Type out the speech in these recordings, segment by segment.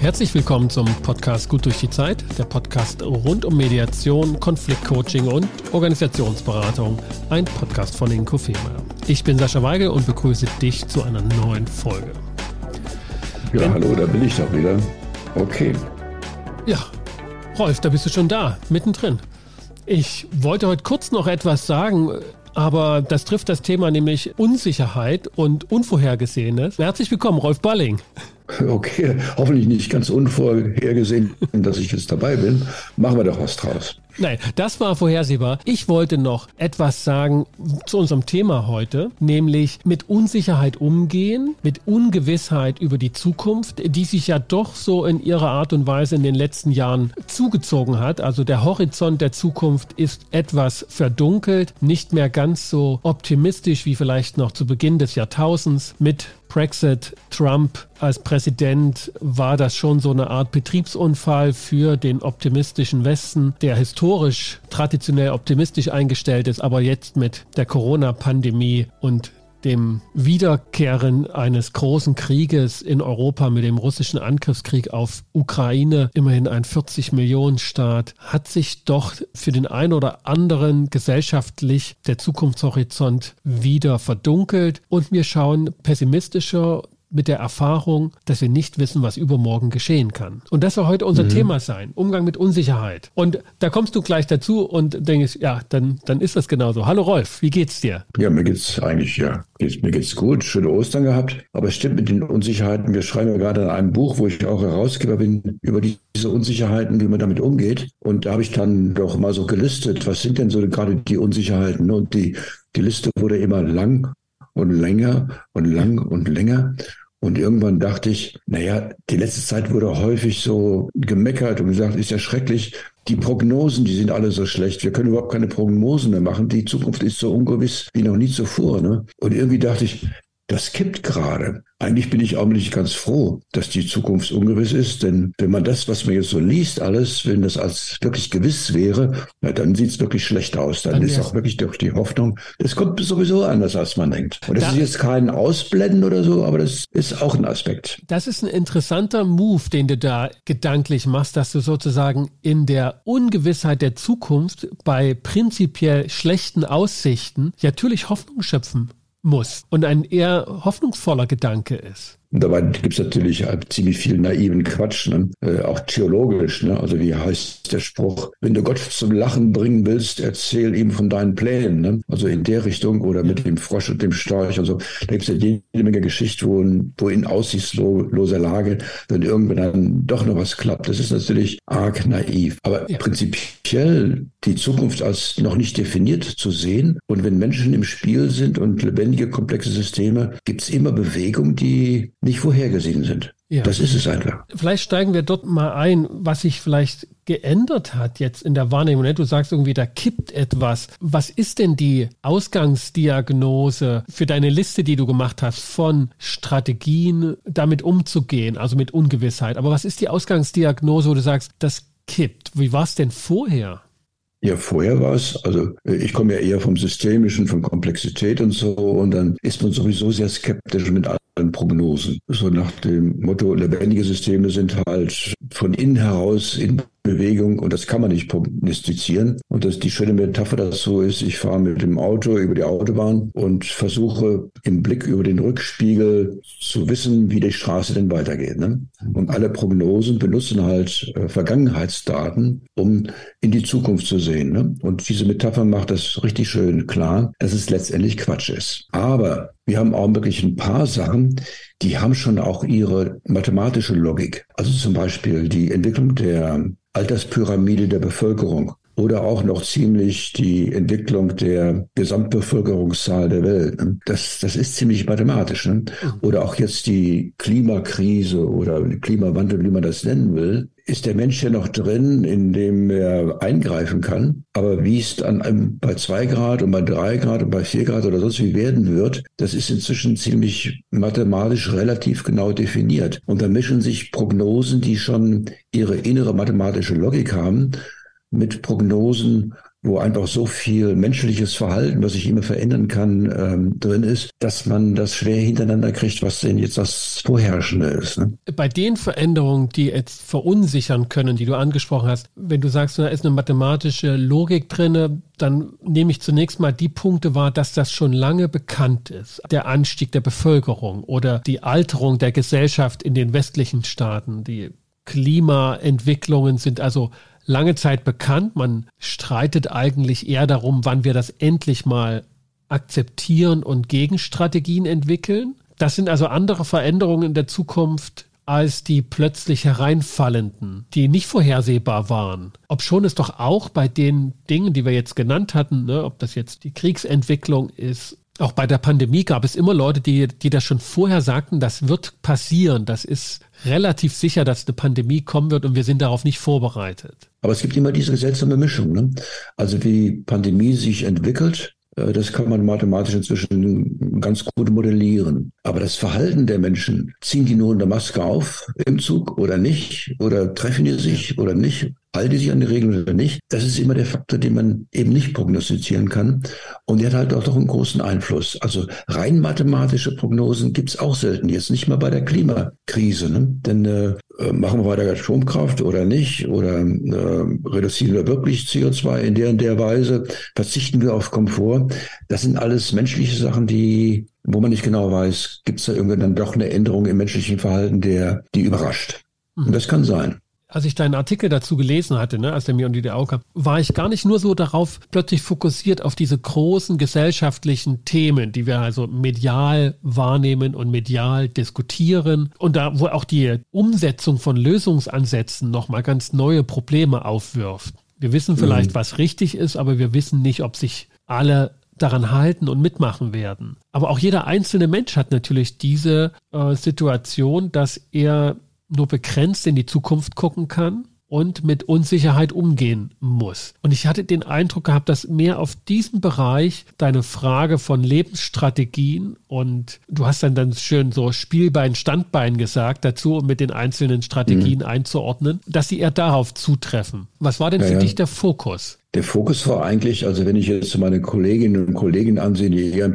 Herzlich willkommen zum Podcast Gut durch die Zeit, der Podcast rund um Mediation, Konfliktcoaching und Organisationsberatung, ein Podcast von Inko Fehmer. Ich bin Sascha Weigel und begrüße dich zu einer neuen Folge. Ja, Wenn, hallo, da bin ich doch wieder. Okay. Ja, Rolf, da bist du schon da, mittendrin. Ich wollte heute kurz noch etwas sagen, aber das trifft das Thema nämlich Unsicherheit und Unvorhergesehenes. Herzlich willkommen, Rolf Balling. Okay, hoffentlich nicht ganz unvorhergesehen, dass ich jetzt dabei bin. Machen wir doch was draus. Nein, das war vorhersehbar. Ich wollte noch etwas sagen zu unserem Thema heute, nämlich mit Unsicherheit umgehen, mit Ungewissheit über die Zukunft, die sich ja doch so in ihrer Art und Weise in den letzten Jahren zugezogen hat. Also der Horizont der Zukunft ist etwas verdunkelt, nicht mehr ganz so optimistisch wie vielleicht noch zu Beginn des Jahrtausends mit Brexit, Trump als Präsident war das schon so eine Art Betriebsunfall für den optimistischen Westen, der historisch traditionell optimistisch eingestellt ist, aber jetzt mit der Corona-Pandemie und dem Wiederkehren eines großen Krieges in Europa mit dem russischen Angriffskrieg auf Ukraine, immerhin ein 40 Millionen Staat, hat sich doch für den einen oder anderen gesellschaftlich der Zukunftshorizont wieder verdunkelt. Und wir schauen pessimistischer mit der Erfahrung, dass wir nicht wissen, was übermorgen geschehen kann. Und das soll heute unser mhm. Thema sein, Umgang mit Unsicherheit. Und da kommst du gleich dazu und denkst, ja, dann, dann ist das genauso. Hallo Rolf, wie geht's dir? Ja, mir geht's eigentlich, ja, geht's, mir geht's gut, schöne Ostern gehabt. Aber es stimmt mit den Unsicherheiten. Wir schreiben ja gerade an einem Buch, wo ich auch Herausgeber bin, über diese Unsicherheiten, wie man damit umgeht. Und da habe ich dann doch mal so gelistet, was sind denn so gerade die Unsicherheiten? Und die, die Liste wurde immer lang und länger und lang und länger. Und irgendwann dachte ich, naja, die letzte Zeit wurde häufig so gemeckert und gesagt, ist ja schrecklich. Die Prognosen, die sind alle so schlecht. Wir können überhaupt keine Prognosen mehr machen. Die Zukunft ist so ungewiss wie noch nie zuvor. Ne? Und irgendwie dachte ich, das kippt gerade. Eigentlich bin ich augenblicklich ganz froh, dass die Zukunft ungewiss ist, denn wenn man das, was man jetzt so liest, alles, wenn das als wirklich gewiss wäre, na, dann sieht es wirklich schlecht aus. Dann, dann ist auch wirklich durch die Hoffnung, es kommt sowieso anders, als man denkt. Und das da, ist jetzt kein Ausblenden oder so, aber das ist auch ein Aspekt. Das ist ein interessanter Move, den du da gedanklich machst, dass du sozusagen in der Ungewissheit der Zukunft bei prinzipiell schlechten Aussichten natürlich Hoffnung schöpfen muss und ein eher hoffnungsvoller Gedanke ist. Und dabei gibt es natürlich ziemlich viel naiven Quatsch, ne? äh, auch theologisch. Ne? Also wie heißt der Spruch, wenn du Gott zum Lachen bringen willst, erzähl ihm von deinen Plänen. Ne? Also in der Richtung oder mit dem Frosch und dem Storch und so. Da gibt es ja jede Menge Geschichte, wo, wo in aussichtsloser Lage dann irgendwann dann doch noch was klappt. Das ist natürlich arg naiv. Aber ja. prinzipiell die Zukunft als noch nicht definiert zu sehen. Und wenn Menschen im Spiel sind und lebendige, komplexe Systeme, gibt es immer Bewegung, die nicht vorhergesehen sind. Ja. Das ist es einfach. Vielleicht steigen wir dort mal ein, was sich vielleicht geändert hat jetzt in der Wahrnehmung. Ne? Du sagst irgendwie, da kippt etwas. Was ist denn die Ausgangsdiagnose für deine Liste, die du gemacht hast, von Strategien, damit umzugehen, also mit Ungewissheit? Aber was ist die Ausgangsdiagnose, wo du sagst, das kippt? Wie war es denn vorher? Ja, vorher war es, also ich komme ja eher vom Systemischen, von Komplexität und so, und dann ist man sowieso sehr skeptisch mit allen Prognosen. So nach dem Motto, lebendige Systeme sind halt von innen heraus in Bewegung und das kann man nicht prognostizieren. Und das, die schöne Metapher dazu ist, ich fahre mit dem Auto über die Autobahn und versuche im Blick über den Rückspiegel zu wissen, wie die Straße denn weitergeht. Ne? Und alle Prognosen benutzen halt äh, Vergangenheitsdaten, um in die Zukunft zu sehen. Ne? Und diese Metapher macht das richtig schön klar, dass es letztendlich Quatsch ist. Aber wir haben auch wirklich ein paar Sachen, die haben schon auch ihre mathematische Logik. Also zum Beispiel die Entwicklung der Alterspyramide der Bevölkerung oder auch noch ziemlich die Entwicklung der Gesamtbevölkerungszahl der Welt. Ne? Das, das ist ziemlich mathematisch. Ne? Mhm. Oder auch jetzt die Klimakrise oder Klimawandel, wie man das nennen will, ist der Mensch ja noch drin, indem er eingreifen kann. Aber wie es dann bei zwei Grad und bei drei Grad und bei vier Grad oder sonst wie werden wird, das ist inzwischen ziemlich mathematisch relativ genau definiert. Und da mischen sich Prognosen, die schon ihre innere mathematische Logik haben, mit Prognosen wo einfach so viel menschliches Verhalten, was sich immer verändern kann, ähm, drin ist, dass man das schwer hintereinander kriegt, was denn jetzt das Vorherrschende ist. Ne? Bei den Veränderungen, die jetzt verunsichern können, die du angesprochen hast, wenn du sagst, da ist eine mathematische Logik drin, dann nehme ich zunächst mal die Punkte wahr, dass das schon lange bekannt ist. Der Anstieg der Bevölkerung oder die Alterung der Gesellschaft in den westlichen Staaten, die Klimaentwicklungen sind also lange Zeit bekannt. Man streitet eigentlich eher darum, wann wir das endlich mal akzeptieren und Gegenstrategien entwickeln. Das sind also andere Veränderungen in der Zukunft als die plötzlich hereinfallenden, die nicht vorhersehbar waren. Ob schon es doch auch bei den Dingen, die wir jetzt genannt hatten, ne, ob das jetzt die Kriegsentwicklung ist, auch bei der Pandemie gab es immer Leute, die, die das schon vorher sagten, das wird passieren, das ist relativ sicher, dass eine Pandemie kommen wird und wir sind darauf nicht vorbereitet. Aber es gibt immer diese seltsame Mischung. Ne? Also wie Pandemie sich entwickelt, äh, das kann man mathematisch inzwischen ganz gut modellieren. Aber das Verhalten der Menschen, ziehen die nur eine Maske auf im Zug oder nicht? Oder treffen die sich oder nicht? Halten die sich an die Regeln oder nicht? Das ist immer der Faktor, den man eben nicht prognostizieren kann. Und der hat halt auch doch einen großen Einfluss. Also rein mathematische Prognosen gibt's auch selten. Jetzt nicht mal bei der Klimakrise. Ne? Denn äh, äh machen wir weiter Stromkraft oder nicht? Oder äh, reduzieren wir wirklich CO2 in der und der Weise? Verzichten wir auf Komfort? Das sind alles menschliche Sachen, die wo man nicht genau weiß, gibt es da irgendwann dann doch eine Änderung im menschlichen Verhalten, der die überrascht. Und das kann sein als ich deinen Artikel dazu gelesen hatte, ne, als der mir unter die Augen kam, war ich gar nicht nur so darauf plötzlich fokussiert auf diese großen gesellschaftlichen Themen, die wir also medial wahrnehmen und medial diskutieren und da, wo auch die Umsetzung von Lösungsansätzen nochmal ganz neue Probleme aufwirft. Wir wissen vielleicht, mhm. was richtig ist, aber wir wissen nicht, ob sich alle daran halten und mitmachen werden. Aber auch jeder einzelne Mensch hat natürlich diese äh, Situation, dass er nur begrenzt in die Zukunft gucken kann und mit Unsicherheit umgehen muss. Und ich hatte den Eindruck gehabt, dass mehr auf diesem Bereich deine Frage von Lebensstrategien und du hast dann dann schön so Spielbein, Standbein gesagt dazu, um mit den einzelnen Strategien mhm. einzuordnen, dass sie eher darauf zutreffen. Was war denn ja, für ja. dich der Fokus? Der Fokus war eigentlich, also wenn ich jetzt meine Kolleginnen und Kollegen ansehe, die eher im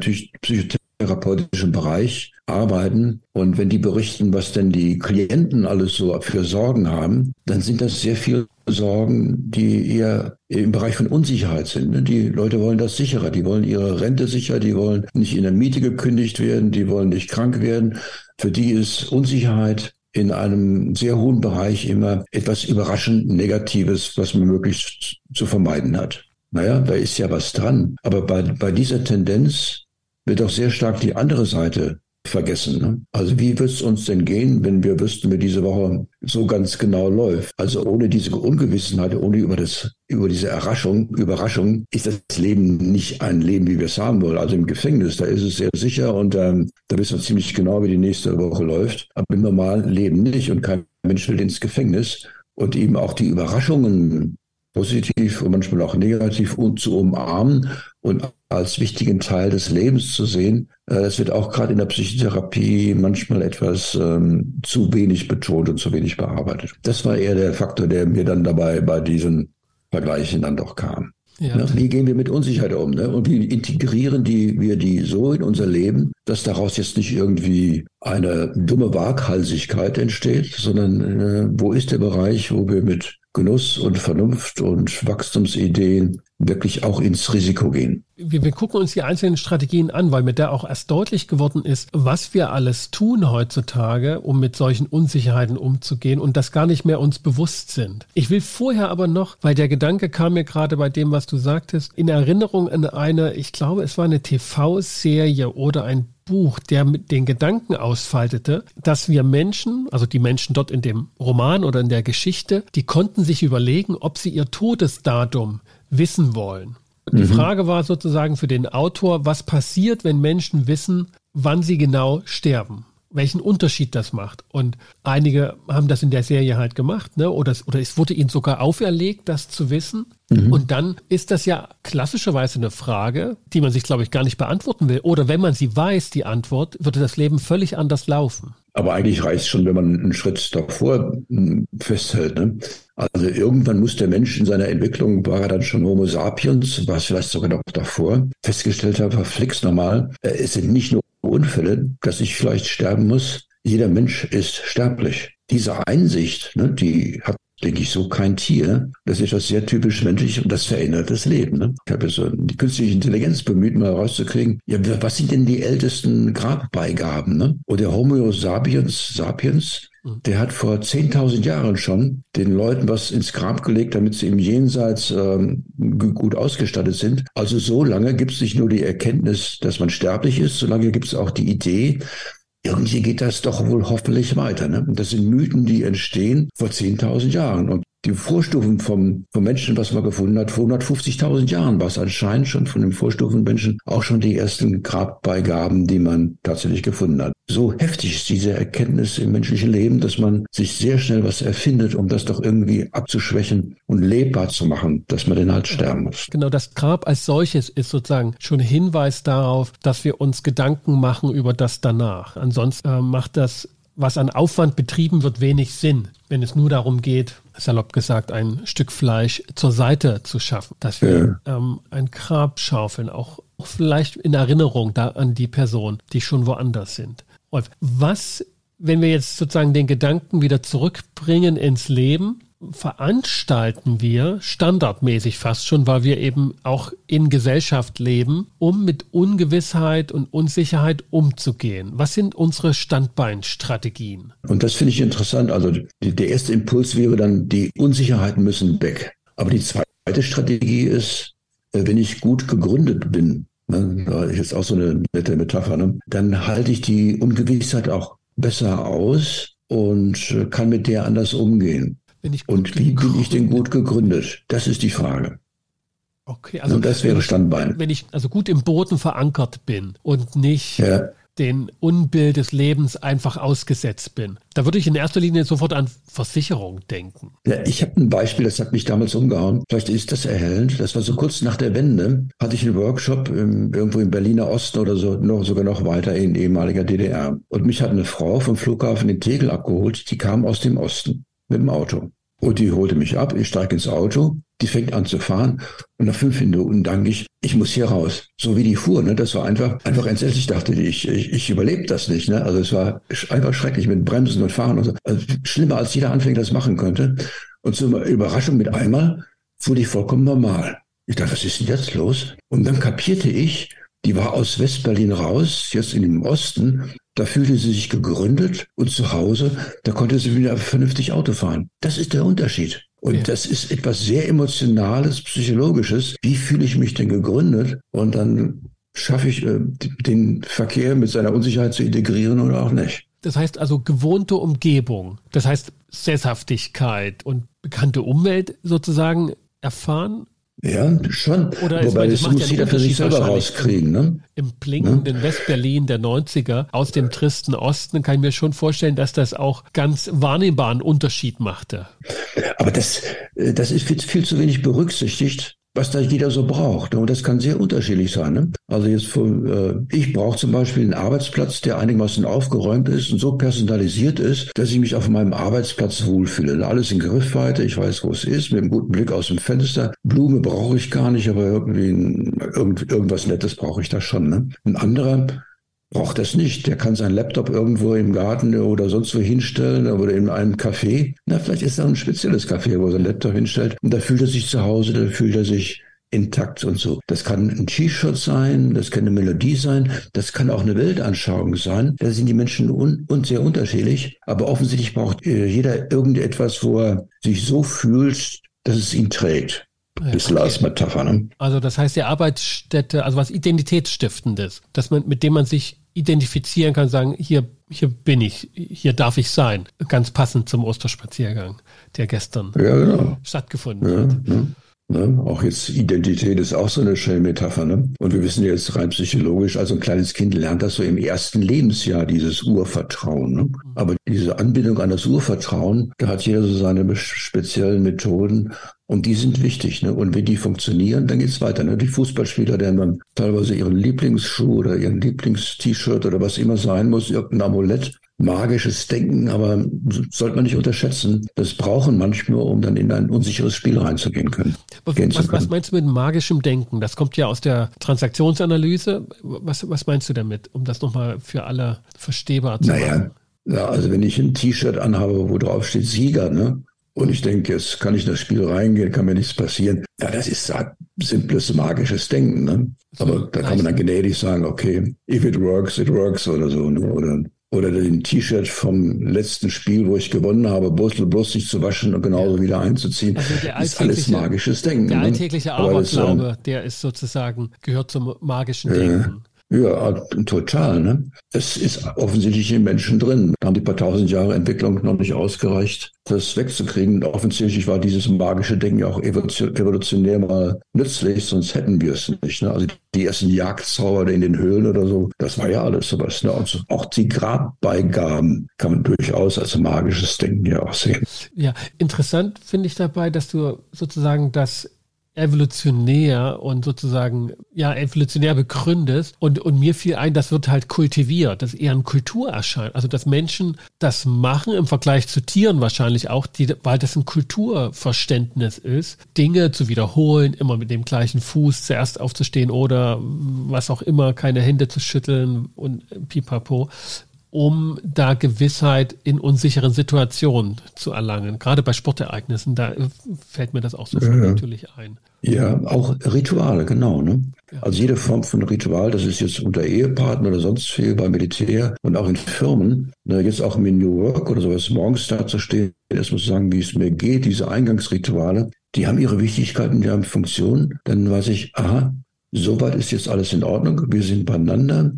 psychotherapeutischen Bereich arbeiten und wenn die berichten, was denn die Klienten alles so für Sorgen haben, dann sind das sehr viele Sorgen, die eher im Bereich von Unsicherheit sind. Ne? Die Leute wollen das sicherer, die wollen ihre Rente sicher, die wollen nicht in der Miete gekündigt werden, die wollen nicht krank werden. Für die ist Unsicherheit in einem sehr hohen Bereich immer etwas überraschend Negatives, was man möglichst zu vermeiden hat. Naja, da ist ja was dran. Aber bei, bei dieser Tendenz wird auch sehr stark die andere Seite vergessen. Ne? Also wie wird es uns denn gehen, wenn wir wüssten, wie diese Woche so ganz genau läuft? Also ohne diese Ungewissenheit, ohne über das über diese Erraschung, Überraschung ist das Leben nicht ein Leben, wie wir es haben wollen. Also im Gefängnis, da ist es sehr sicher und ähm, da wissen wir ziemlich genau, wie die nächste Woche läuft. Aber im normalen Leben nicht und kein Mensch will ins Gefängnis. Und eben auch die Überraschungen positiv und manchmal auch negativ zu umarmen und als wichtigen Teil des Lebens zu sehen. Äh, das wird auch gerade in der Psychotherapie manchmal etwas ähm, zu wenig betont und zu wenig bearbeitet. Das war eher der Faktor, der mir dann dabei bei diesen Vergleichen dann doch kam. Ja. Ne? Wie gehen wir mit Unsicherheit um? Ne? Und wie integrieren die, wir die so in unser Leben, dass daraus jetzt nicht irgendwie eine dumme Waghalsigkeit entsteht, sondern äh, wo ist der Bereich, wo wir mit Genuss und Vernunft und Wachstumsideen wirklich auch ins Risiko gehen. Wir, wir, gucken uns die einzelnen Strategien an, weil mir da auch erst deutlich geworden ist, was wir alles tun heutzutage, um mit solchen Unsicherheiten umzugehen und das gar nicht mehr uns bewusst sind. Ich will vorher aber noch, weil der Gedanke kam mir gerade bei dem, was du sagtest, in Erinnerung an eine, ich glaube, es war eine TV-Serie oder ein Buch, der mit den Gedanken ausfaltete, dass wir Menschen, also die Menschen dort in dem Roman oder in der Geschichte, die konnten sich überlegen, ob sie ihr Todesdatum wissen wollen. Die mhm. Frage war sozusagen für den Autor, was passiert, wenn Menschen wissen, wann sie genau sterben? Welchen Unterschied das macht. Und einige haben das in der Serie halt gemacht, ne? Oder, oder es wurde ihnen sogar auferlegt, das zu wissen. Mhm. Und dann ist das ja klassischerweise eine Frage, die man sich, glaube ich, gar nicht beantworten will. Oder wenn man sie weiß, die Antwort, würde das Leben völlig anders laufen. Aber eigentlich reicht es schon, wenn man einen Schritt davor hm, festhält. Ne? Also irgendwann muss der Mensch in seiner Entwicklung, war er dann schon Homo sapiens, war es vielleicht sogar noch davor, festgestellt hat, verflixt normal, äh, es sind nicht nur Unfälle, dass ich vielleicht sterben muss. Jeder Mensch ist sterblich. Diese Einsicht, ne, die hat denke ich, so kein Tier. Das ist etwas sehr typisch menschlich und das verändert das Leben. Ne? Ich habe so die künstliche Intelligenz bemüht, mal rauszukriegen, ja, was sind denn die ältesten Grabbeigaben? Ne? Und der Homo sapiens, sapiens mhm. der hat vor 10.000 Jahren schon den Leuten was ins Grab gelegt, damit sie im Jenseits ähm, gut ausgestattet sind. Also so lange gibt es nicht nur die Erkenntnis, dass man sterblich ist, so lange gibt es auch die Idee, irgendwie geht das doch wohl hoffentlich weiter. Ne? Das sind Mythen, die entstehen vor 10.000 Jahren. Und die Vorstufen vom, vom Menschen, was man gefunden hat, vor 150.000 Jahren war es anscheinend schon von den Vorstufenmenschen auch schon die ersten Grabbeigaben, die man tatsächlich gefunden hat. So heftig ist diese Erkenntnis im menschlichen Leben, dass man sich sehr schnell was erfindet, um das doch irgendwie abzuschwächen und lebbar zu machen, dass man den halt sterben muss. Genau, das Grab als solches ist sozusagen schon Hinweis darauf, dass wir uns Gedanken machen über das danach. Ansonsten äh, macht das was an Aufwand betrieben wird, wenig Sinn, wenn es nur darum geht, salopp gesagt, ein Stück Fleisch zur Seite zu schaffen, dass wir ja. ähm, ein Grab schaufeln, auch, auch vielleicht in Erinnerung da an die Person, die schon woanders sind. Rolf, was, wenn wir jetzt sozusagen den Gedanken wieder zurückbringen ins Leben, veranstalten wir standardmäßig fast schon, weil wir eben auch in Gesellschaft leben, um mit Ungewissheit und Unsicherheit umzugehen. Was sind unsere Standbeinstrategien? Und das finde ich interessant. Also die, der erste Impuls wäre dann, die Unsicherheiten müssen weg. Aber die zweite Strategie ist, äh, wenn ich gut gegründet bin, ne, da ist jetzt auch so eine nette Metapher, ne, dann halte ich die Ungewissheit auch besser aus und äh, kann mit der anders umgehen. Und wie bin ich denn gut gegründet? Das ist die Frage. Okay, also und das wäre Standbein. Wenn ich also gut im Boden verankert bin und nicht ja. den Unbild des Lebens einfach ausgesetzt bin, da würde ich in erster Linie sofort an Versicherung denken. Ja, ich habe ein Beispiel, das hat mich damals umgehauen. Vielleicht ist das erhellend. Das war so kurz nach der Wende, hatte ich einen Workshop im, irgendwo im Berliner Osten oder so, noch, sogar noch weiter in ehemaliger DDR. Und mich hat eine Frau vom Flughafen in Tegel abgeholt, die kam aus dem Osten mit dem Auto. Und die holte mich ab, ich steige ins Auto, die fängt an zu fahren und nach fünf Minuten danke ich, ich muss hier raus. So wie die fuhr, ne? das war einfach, einfach entsetzlich. Ich dachte, ich, ich, ich überlebe das nicht. Ne? Also es war einfach schrecklich mit Bremsen und Fahren und so. Also schlimmer als jeder Anfänger das machen könnte. Und zur Überraschung mit einmal fuhr die vollkommen normal. Ich dachte, was ist denn jetzt los? Und dann kapierte ich, die war aus Westberlin raus, jetzt in dem Osten. Da fühlte sie sich gegründet und zu Hause, da konnte sie wieder vernünftig Auto fahren. Das ist der Unterschied. Und ja. das ist etwas sehr Emotionales, Psychologisches. Wie fühle ich mich denn gegründet? Und dann schaffe ich äh, den Verkehr mit seiner Unsicherheit zu integrieren oder auch nicht. Das heißt also gewohnte Umgebung. Das heißt Sesshaftigkeit und bekannte Umwelt sozusagen erfahren ja, schon. Oder Wobei, das, das muss ja jeder für sich selber rauskriegen. Ne? Im blinkenden ne? Westberlin der 90er aus dem tristen Osten kann ich mir schon vorstellen, dass das auch ganz wahrnehmbaren Unterschied machte. Aber das, äh, das ist viel, viel zu wenig berücksichtigt was da jeder so braucht. Und das kann sehr unterschiedlich sein. Ne? Also jetzt von, äh, ich brauche zum Beispiel einen Arbeitsplatz, der einigermaßen aufgeräumt ist und so personalisiert ist, dass ich mich auf meinem Arbeitsplatz wohlfühle. Alles in Griffweite, ich weiß, wo es ist, mit einem guten Blick aus dem Fenster. Blume brauche ich gar nicht, aber irgendwie ein, irgend, irgendwas Nettes brauche ich da schon. Ne? Ein anderer braucht das nicht. Der kann seinen Laptop irgendwo im Garten oder sonst wo hinstellen oder in einem Café. Na, vielleicht ist da ein spezielles Café, wo er seinen Laptop hinstellt. Und da fühlt er sich zu Hause, da fühlt er sich intakt und so. Das kann ein T-Shirt sein, das kann eine Melodie sein, das kann auch eine Weltanschauung sein. Da sind die Menschen un und sehr unterschiedlich. Aber offensichtlich braucht äh, jeder irgendetwas, wo er sich so fühlt, dass es ihn trägt. Ja, ist okay. Lars Metapher, ne? Also das heißt, die Arbeitsstätte, also was Identitätsstiftendes, dass man, mit dem man sich identifizieren kann, sagen, hier, hier bin ich, hier darf ich sein. Ganz passend zum Osterspaziergang, der gestern ja, genau. stattgefunden ja, hat. Ne? Ne? Auch jetzt Identität ist auch so eine schöne Metapher. Ne? Und wir wissen jetzt rein psychologisch, also ein kleines Kind lernt das so im ersten Lebensjahr, dieses Urvertrauen. Ne? Aber diese Anbindung an das Urvertrauen, da hat jeder so seine speziellen Methoden, Und die sind wichtig. Ne? Und wenn die funktionieren, dann geht's weiter. Ne? Die Fußballspieler, die haben dann teilweise ihren Lieblingsschuh oder ihren Lieblingst-T-Shirt oder was immer sein muss, irgendein Amulett, magisches Denken, aber sollte man nicht unterschätzen. Das brauchen manchmal, um dann in ein unsicheres Spiel reinzugehen können. Was, was, was meinst du mit magischem Denken? Das kommt ja aus der Transaktionsanalyse. Was, was meinst du damit, um das nochmal für alle verstehbar zu naja, machen? Ja, also wenn ich ein T-Shirt anhabe, wo drauf steht Sieger, ne? Und ich denke, jetzt kann ich in das Spiel reingehen, kann mir nichts passieren. Ja, das ist simples magisches Denken. Ne? Aber da kann man dann gnädig sagen, okay, if it works, it works oder so. Ne? Oder oder den T-Shirt vom letzten Spiel, wo ich gewonnen habe, bloß, bloß nicht zu waschen und genauso ja. wieder einzuziehen. Also der ist alles magisches Denken. Der ne? alltägliche ne? Aberglaube, der ist sozusagen, gehört zum magischen Denken. Ja, total. Ne? Es ist offensichtlich in Menschen drin. Da haben die paar tausend Jahre Entwicklung noch nicht ausgereicht, das wegzukriegen. Und offensichtlich war dieses magische Denken ja auch evolutionär mal nützlich, sonst hätten wir es nicht. Ne? Also die ersten Jagdzauber in den Höhlen oder so, das war ja alles sowas. Ne? Und auch die Grabbeigaben kann man durchaus als magisches Denken ja auch sehen. Ja, interessant finde ich dabei, dass du sozusagen das evolutionär und sozusagen ja evolutionär begründet. Und und mir fiel ein, das wird halt kultiviert, das ist eher ein Kulturerschein, also dass Menschen das machen im Vergleich zu Tieren wahrscheinlich auch, die, weil das ein Kulturverständnis ist, Dinge zu wiederholen, immer mit dem gleichen Fuß zuerst aufzustehen oder was auch immer, keine Hände zu schütteln und pipapo um da Gewissheit in unsicheren Situationen zu erlangen. Gerade bei Sportereignissen, da fällt mir das auch so ja, natürlich ein. Ja, auch Rituale, genau. Ne? Ja. Also jede Form von Ritual, das ist jetzt unter Ehepartner oder sonst viel beim Militär und auch in Firmen, ne, jetzt auch im New Work oder sowas, morgens da zu stehen, erstmal zu sagen, wie es mir geht, diese Eingangsrituale, die haben ihre Wichtigkeiten, die haben Funktionen. Dann weiß ich, aha, soweit ist jetzt alles in Ordnung, wir sind beieinander,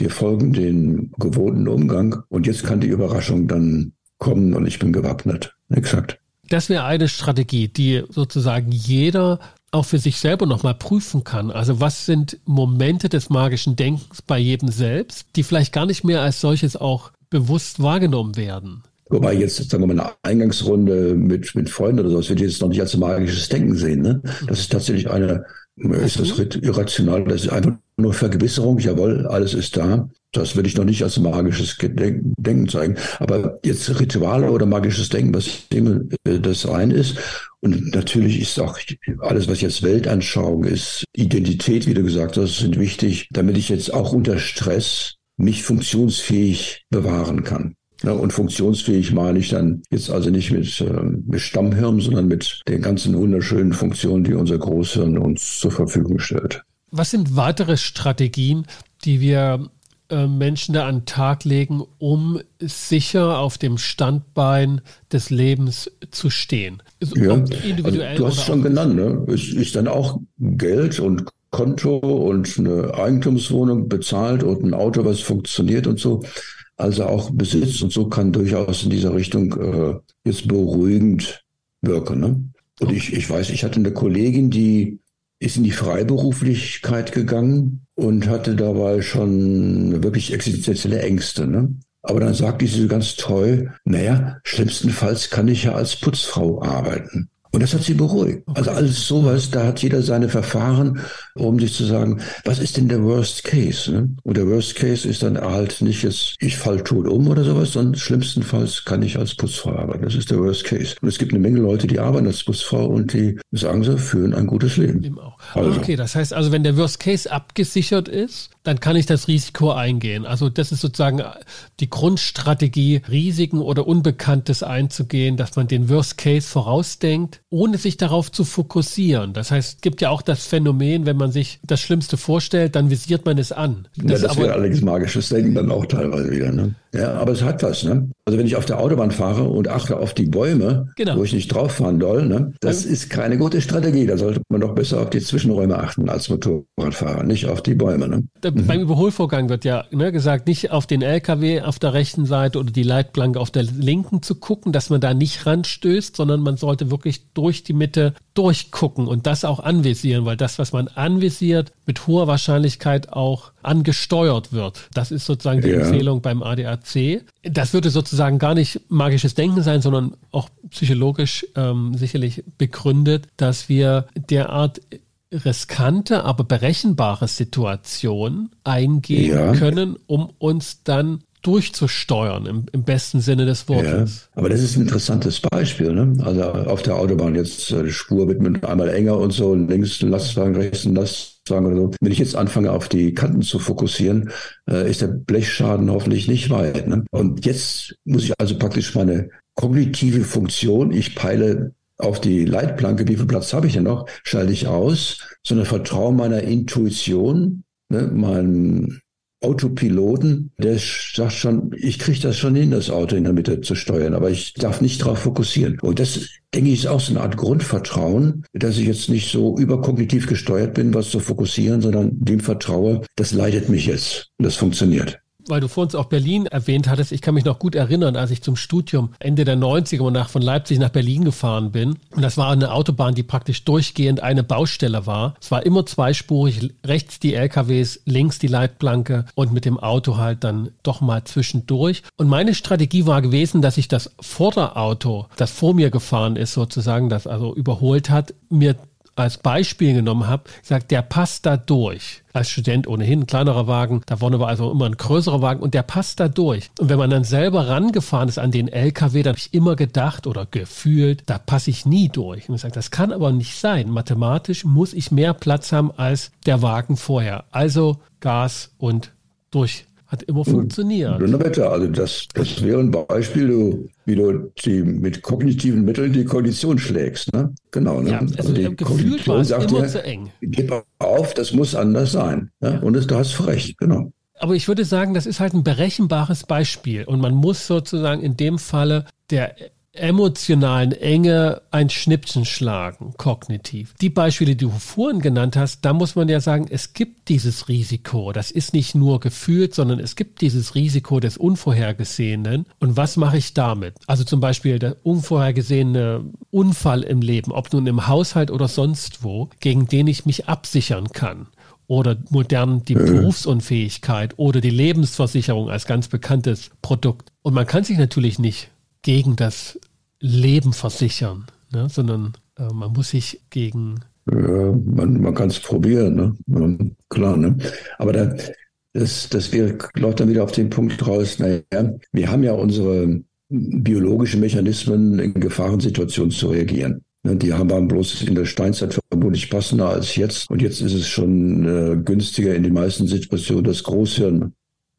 wir folgen den gewohnten Umgang und jetzt kann die Überraschung dann kommen und ich bin gewappnet. Exakt. Das wäre eine Strategie, die sozusagen jeder auch für sich selber nochmal prüfen kann. Also was sind Momente des magischen Denkens bei jedem selbst, die vielleicht gar nicht mehr als solches auch bewusst wahrgenommen werden. Wobei jetzt, sagen wir mal, eine Eingangsrunde mit, mit Freunden oder so, das würde ich jetzt noch nicht als magisches Denken sehen. Ne? Das ist tatsächlich eine, ist das irrational, das ist einfach nur Vergewisserung, jawohl, alles ist da. Das würde ich noch nicht als magisches Denken zeigen. Aber jetzt Rituale oder magisches Denken, was äh, das rein ist. Und natürlich ist auch alles, was jetzt Weltanschauung ist, Identität, wie du gesagt hast, sind wichtig, damit ich jetzt auch unter Stress mich funktionsfähig bewahren kann. Ja, und funktionsfähig meine ich dann jetzt also nicht mit, äh, mit Stammhirn, sondern mit den ganzen wunderschönen Funktionen, die unser Großhirn uns zur Verfügung stellt. Was sind weitere Strategien, die wir äh, Menschen da an den Tag legen, um sicher auf dem Standbein des Lebens zu stehen? Ja, individuell also du hast schon genannt, ne? es ist dann auch Geld und Konto und eine Eigentumswohnung bezahlt und ein Auto, was funktioniert und so also auch Besitz und so kann durchaus in dieser Richtung äh, jetzt beruhigend wirken. Ne? Und ich, ich weiß, ich hatte eine Kollegin, die ist in die Freiberuflichkeit gegangen und hatte dabei schon wirklich existenzielle Ängste. Ne? Aber dann sagte sie ganz toll, naja, schlimmstenfalls kann ich ja als Putzfrau arbeiten. Und das hat sie beruhigt. Also alles sowas, da hat jeder seine Verfahren, um sich zu sagen, was ist denn der Worst Case? Ne? Und der Worst Case ist dann halt nicht jetzt, ich fall tot um oder sowas, sondern schlimmstenfalls kann ich als Putzfrau arbeiten. Das ist der Worst Case. Und es gibt eine Menge Leute, die arbeiten als Putzfrau und die sagen sie, führen ein gutes Leben. Also. Okay, das heißt also, wenn der Worst Case abgesichert ist, dann kann ich das Risiko eingehen. Also das ist sozusagen die Grundstrategie, Risiken oder Unbekanntes einzugehen, dass man den Worst Case vorausdenkt, ohne sich darauf zu fokussieren. Das heißt, es gibt ja auch das Phänomen, wenn man sich das Schlimmste vorstellt, dann visiert man es an. Das, ja, das wäre allerdings magisches Denken dann auch teilweise wieder. Ne? Ja, aber es hat was. Ne? Also wenn ich auf der Autobahn fahre und achte auf die Bäume, genau. wo ich nicht drauf fahren soll, ne? das ja. ist keine gute Strategie. Da sollte man doch besser auf die Zwischenräume achten als Motorradfahrer, nicht auf die Bäume. Ne? Da, mhm. Beim Überholvorgang wird ja ne, gesagt, nicht auf den LKW auf der rechten Seite oder die Leitplanke auf der linken zu gucken, dass man da nicht ranstößt, sondern man sollte wirklich durch die Mitte durchgucken und das auch anvisieren, weil das, was man anvisiert, mit hoher Wahrscheinlichkeit auch angesteuert wird. Das ist sozusagen die ja. Empfehlung beim ADAC ADAC. Das würde sozusagen gar nicht magisches Denken sein, sondern auch psychologisch ähm, sicherlich begründet, dass wir derart riskante, aber berechenbare Situation eingehen ja. können, um uns dann durchzusteuern, im, im, besten Sinne des Wortes. Ja, aber das ist ein interessantes Beispiel. Ne? Also auf der Autobahn jetzt äh, die Spur wird mit einmal enger und so, links ein Lastwagen, rechts ein Lastwagen oder so. Wenn ich jetzt anfange, auf die Kanten zu fokussieren, äh, ist der Blechschaden hoffentlich nicht weit. Ne? Und jetzt muss ich also praktisch meine kognitive Funktion, ich peile auf die Leitplanke, wie viel Platz habe ich denn noch, schalte ich aus, sondern vertraue meiner Intuition, ne, meinem Autopiloten, der sagt schon, ich kriege das schon hin, das Auto in der Mitte zu steuern, aber ich darf nicht darauf fokussieren. Und das, denke ich, ist auch so eine Art Grundvertrauen, dass ich jetzt nicht so überkognitiv gesteuert bin, was zu fokussieren, sondern dem vertraue, das leitet mich jetzt. Und das funktioniert weil du vor uns auch Berlin erwähnt hattest, ich kann mich noch gut erinnern, als ich zum Studium Ende der 90er nach, von Leipzig nach Berlin gefahren bin. Und das war eine Autobahn, die praktisch durchgehend eine Baustelle war. Es war immer zweispurig, rechts die LKWs, links die Leitplanke und mit dem Auto halt dann doch mal zwischendurch. Und meine Strategie war gewesen, dass ich das Vorderauto, das vor mir gefahren ist, sozusagen, das also überholt hat, mir als Beispiel genommen habe, gesagt, der passt da durch. Als Student ohnehin ein kleinerer Wagen, da vorne war also immer ein größerer Wagen und der passt da durch. Und wenn man dann selber rangefahren ist an den LKW, dann habe ich immer gedacht oder gefühlt, da passe ich nie durch. Und ich sage, das kann aber nicht sein. Mathematisch muss ich mehr Platz haben als der Wagen vorher. Also Gas und durch hat immer funktioniert. Donnerwetter, also das, das wäre ein Beispiel, wie du die, mit kognitiven Mitteln die Kondition schlägst. Ne? Genau. Ne? Ja, also, also die gefühlt war es immer dir, zu eng. Gib auf, das muss anders sein. Ne? Ja. Und das, du hast recht, genau. Aber ich würde sagen, das ist halt ein berechenbares Beispiel. Und man muss sozusagen in dem Falle der emotionalen Enge ein Schnippchen schlagen, kognitiv. Die Beispiele, die du vorhin genannt hast, da muss man ja sagen, es gibt dieses Risiko. Das ist nicht nur gefühlt, sondern es gibt dieses Risiko des Unvorhergesehenen. Und was mache ich damit? Also zum Beispiel der unvorhergesehene Unfall im Leben, ob nun im Haushalt oder sonst wo, gegen den ich mich absichern kann oder modern die Berufsunfähigkeit oder die Lebensversicherung als ganz bekanntes Produkt. Und man kann sich natürlich nicht gegen das Leben versichern, ne? sondern äh, man muss sich gegen. Ja, man, man kann es probieren, ne? Klar, ne? Aber da, das, das wäre, läuft dann wieder auf den Punkt raus, naja, wir haben ja unsere biologischen Mechanismen in Gefahrensituationen zu reagieren. Ne, die haben bloß in der Steinzeit vermutlich passender als jetzt. Und jetzt ist es schon äh, günstiger in den meisten Situationen, das Großhirn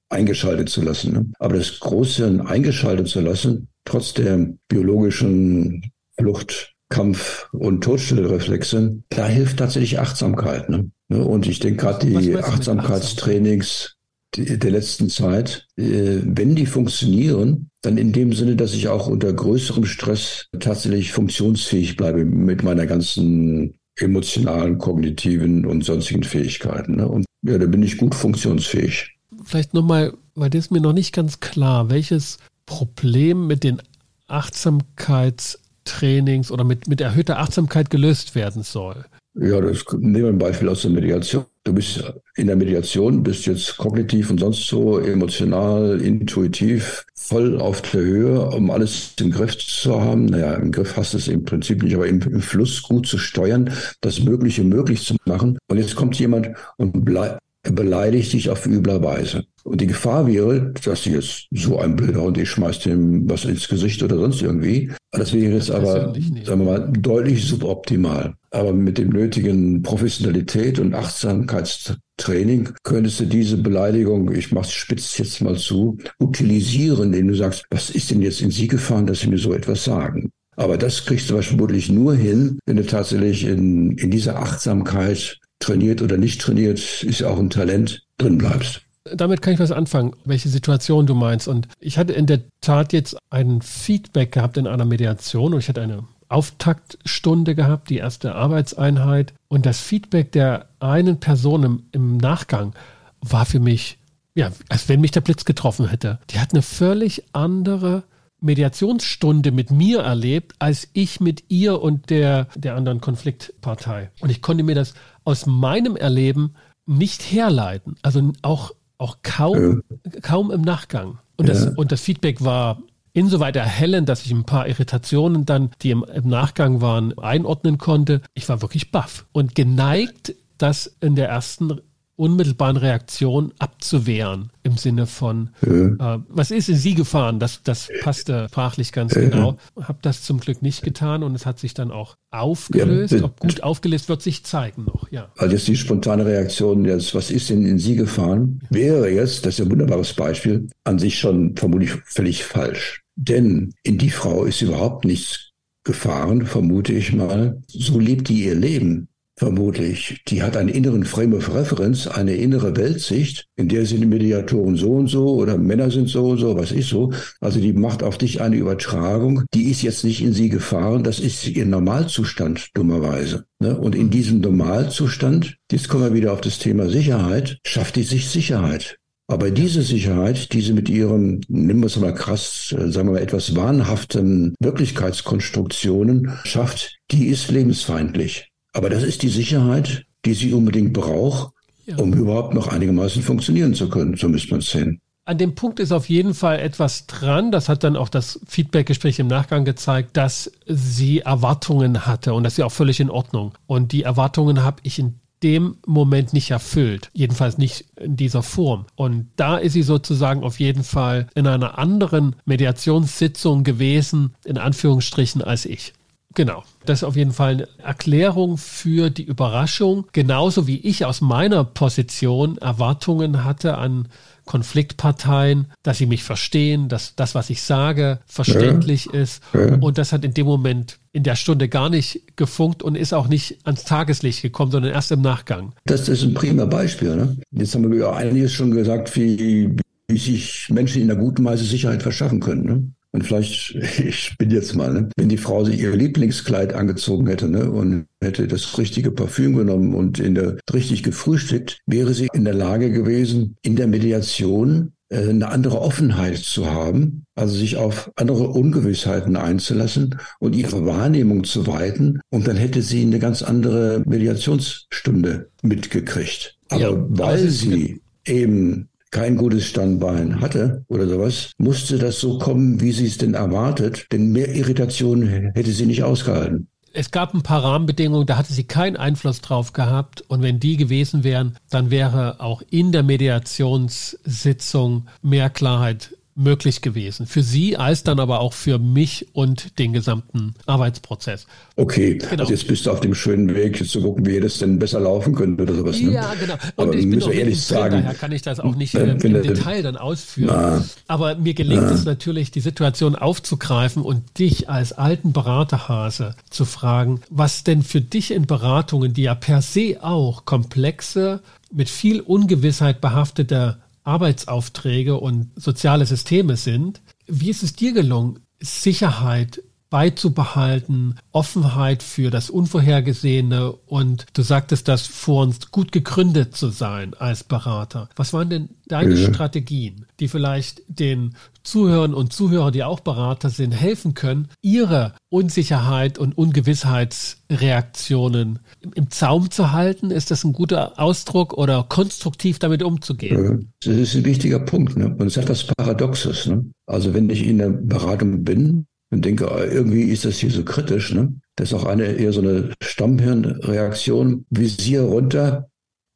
eingeschaltet zu lassen. Ne? Aber das Großhirn eingeschaltet zu lassen, trotz der biologischen Flucht, Kampf- und Todstellreflexe, da hilft tatsächlich Achtsamkeit. Ne? Und ich denke gerade die Achtsamkeitstrainings der letzten Zeit, äh, wenn die funktionieren, dann in dem Sinne, dass ich auch unter größerem Stress tatsächlich funktionsfähig bleibe mit meiner ganzen emotionalen, kognitiven und sonstigen Fähigkeiten. Ne? Und ja, da bin ich gut funktionsfähig. Vielleicht nochmal, weil das ist mir noch nicht ganz klar, welches Problem mit den Achtsamkeitstrainings oder mit, mit erhöhter Achtsamkeit gelöst werden soll. Ja, das nehmen wir ein Beispiel aus der Mediation. Du bist in der Mediation, bist jetzt kognitiv und sonst so emotional, intuitiv, voll auf der Höhe, um alles im Griff zu haben. Naja, im Griff hast du es im Prinzip nicht, aber im, im Fluss gut zu steuern, das Mögliche möglich zu machen. Und jetzt kommt jemand und bleibt beleidigt dich auf übler Weise. Und die Gefahr wäre, dass sie jetzt so ein blöder und ich schmeiß dem was ins Gesicht oder sonst irgendwie. Das wäre jetzt aber, sagen wir mal, deutlich suboptimal. Aber mit dem nötigen Professionalität und Achtsamkeitstraining könntest du diese Beleidigung, ich mach's spitz jetzt mal zu, utilisieren, indem du sagst, was ist denn jetzt in Sie gefahren, dass Sie mir so etwas sagen? Aber das kriegst du vermutlich nur hin, wenn du tatsächlich in, in dieser Achtsamkeit trainiert oder nicht trainiert, ist ja auch ein Talent, drin bleibst. Damit kann ich was anfangen, welche Situation du meinst. Und ich hatte in der Tat jetzt ein Feedback gehabt in einer Mediation und ich hatte eine Auftaktstunde gehabt, die erste Arbeitseinheit. Und das Feedback der einen Person im, im Nachgang war für mich, ja, als wenn mich der Blitz getroffen hätte. Die hat eine völlig andere Mediationsstunde mit mir erlebt, als ich mit ihr und der, der anderen Konfliktpartei. Und ich konnte mir das aus meinem Erleben nicht herleiten. Also auch, auch kaum, ja. kaum im Nachgang. Und, das, und das Feedback war insoweit erhellend, dass ich ein paar Irritationen dann, die im, im Nachgang waren, einordnen konnte. Ich war wirklich baff und geneigt, das in der ersten unmittelbaren Reaktion abzuwehren im Sinne von, ja. äh, was ist in Sie gefahren? Das, das passte sprachlich ganz ja. genau. Habe das zum Glück nicht getan und es hat sich dann auch aufgelöst. Ja, Ob gut aufgelöst wird sich zeigen noch, ja. Also jetzt die spontane Reaktion, jetzt, was ist denn in Sie gefahren, wäre jetzt, das ist ein wunderbares Beispiel, an sich schon vermutlich völlig falsch. Denn in die Frau ist überhaupt nichts gefahren, vermute ich mal. So lebt die ihr Leben vermutlich. Die hat einen inneren Frame of Reference, eine innere Weltsicht, in der sind die Mediatoren so und so oder Männer sind so und so, was ist so. Also die macht auf dich eine Übertragung, die ist jetzt nicht in sie gefahren, das ist ihr Normalzustand, dummerweise. Ne? Und in diesem Normalzustand, jetzt kommen wir wieder auf das Thema Sicherheit, schafft die sich Sicherheit. Aber diese Sicherheit, diese mit ihren, nehmen wir es mal krass, äh, sagen wir mal etwas wahnhaften Wirklichkeitskonstruktionen schafft, die ist lebensfeindlich. Aber das ist die Sicherheit, die sie unbedingt braucht, ja. um überhaupt noch einigermaßen funktionieren zu können. So müsste man es sehen. An dem Punkt ist auf jeden Fall etwas dran. Das hat dann auch das Feedbackgespräch im Nachgang gezeigt, dass sie Erwartungen hatte und das ist ja auch völlig in Ordnung. Und die Erwartungen habe ich in dem Moment nicht erfüllt. Jedenfalls nicht in dieser Form. Und da ist sie sozusagen auf jeden Fall in einer anderen Mediationssitzung gewesen, in Anführungsstrichen, als ich. Genau. Das ist auf jeden Fall eine Erklärung für die Überraschung. Genauso wie ich aus meiner Position Erwartungen hatte an Konfliktparteien, dass sie mich verstehen, dass das, was ich sage, verständlich ja. ist. Ja. Und das hat in dem Moment in der Stunde gar nicht gefunkt und ist auch nicht ans Tageslicht gekommen, sondern erst im Nachgang. Das ist ein prima Beispiel. Ne? Jetzt haben wir einiges schon gesagt, wie, wie sich Menschen in einer guten Weise Sicherheit verschaffen können. Ne? Und vielleicht, ich bin jetzt mal, ne, wenn die Frau sich ihr Lieblingskleid angezogen hätte ne, und hätte das richtige Parfüm genommen und in der, richtig gefrühstückt, wäre sie in der Lage gewesen, in der Mediation äh, eine andere Offenheit zu haben, also sich auf andere Ungewissheiten einzulassen und ihre Wahrnehmung zu weiten. Und dann hätte sie eine ganz andere Mediationsstunde mitgekriegt. Aber ja, weil sie eben kein gutes Standbein hatte oder sowas, musste das so kommen, wie sie es denn erwartet, denn mehr Irritation hätte sie nicht ausgehalten. Es gab ein paar Rahmenbedingungen, da hatte sie keinen Einfluss drauf gehabt. Und wenn die gewesen wären, dann wäre auch in der Mediationssitzung mehr Klarheit möglich gewesen. Für Sie als dann aber auch für mich und den gesamten Arbeitsprozess. Okay, genau. also jetzt bist du auf dem schönen Weg, jetzt zu gucken, wie das denn besser laufen könnte oder sowas. Ne? Ja, genau. Und aber ich bin auch ehrlich sagen, daher kann ich das auch nicht äh, im Detail dann ausführen. Na, aber mir gelingt na. es natürlich, die Situation aufzugreifen und dich als alten Beraterhase zu fragen, was denn für dich in Beratungen, die ja per se auch komplexe, mit viel Ungewissheit behaftete Arbeitsaufträge und soziale Systeme sind. Wie ist es dir gelungen, Sicherheit beizubehalten, Offenheit für das Unvorhergesehene und du sagtest das vor uns gut gegründet zu sein als Berater. Was waren denn deine ja. Strategien, die vielleicht den Zuhörern und Zuhörer, die auch Berater sind, helfen können, ihre Unsicherheit und Ungewissheitsreaktionen im Zaum zu halten? Ist das ein guter Ausdruck oder konstruktiv damit umzugehen? Das ist ein wichtiger Punkt. Ne? Und es ist etwas Paradoxes. Ne? Also wenn ich in der Beratung bin, und denke, irgendwie ist das hier so kritisch. Ne? Das ist auch eine eher so eine Stammhirnreaktion. Visier runter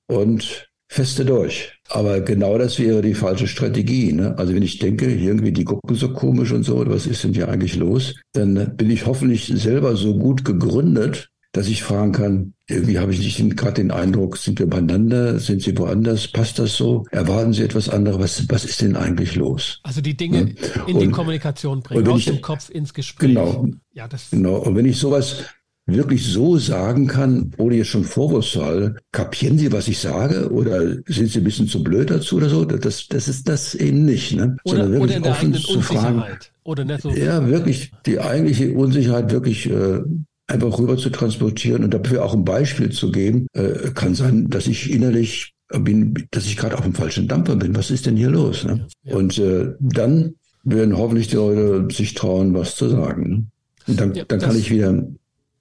und feste durch. Aber genau das wäre die falsche Strategie. Ne? Also wenn ich denke, irgendwie die gucken so komisch und so, was ist denn hier eigentlich los? Dann bin ich hoffentlich selber so gut gegründet, dass ich fragen kann, irgendwie habe ich nicht gerade den Eindruck, sind wir beieinander, sind Sie woanders, passt das so? Erwarten Sie etwas anderes? Was, was ist denn eigentlich los? Also die Dinge ja? in und, die Kommunikation bringen, aus ich, dem Kopf ins Gespräch. Genau. Ja, das genau. Und wenn ich sowas wirklich so sagen kann, ohne jetzt schon vorwurfsvoll, kapieren Sie, was ich sage? Oder sind Sie ein bisschen zu blöd dazu oder so? Das, das ist das eben nicht. Ne? Oder, Sondern wirklich oder offen zu fragen. Oder nicht so ja, wirklich die eigentliche Unsicherheit wirklich äh, einfach rüber zu transportieren und dafür auch ein Beispiel zu geben, äh, kann sein, dass ich innerlich bin, dass ich gerade auf dem falschen Dampfer bin. Was ist denn hier los? Ne? Ja. Und äh, dann werden hoffentlich die Leute sich trauen, was zu sagen. Ne? Und dann, ja, dann kann ich wieder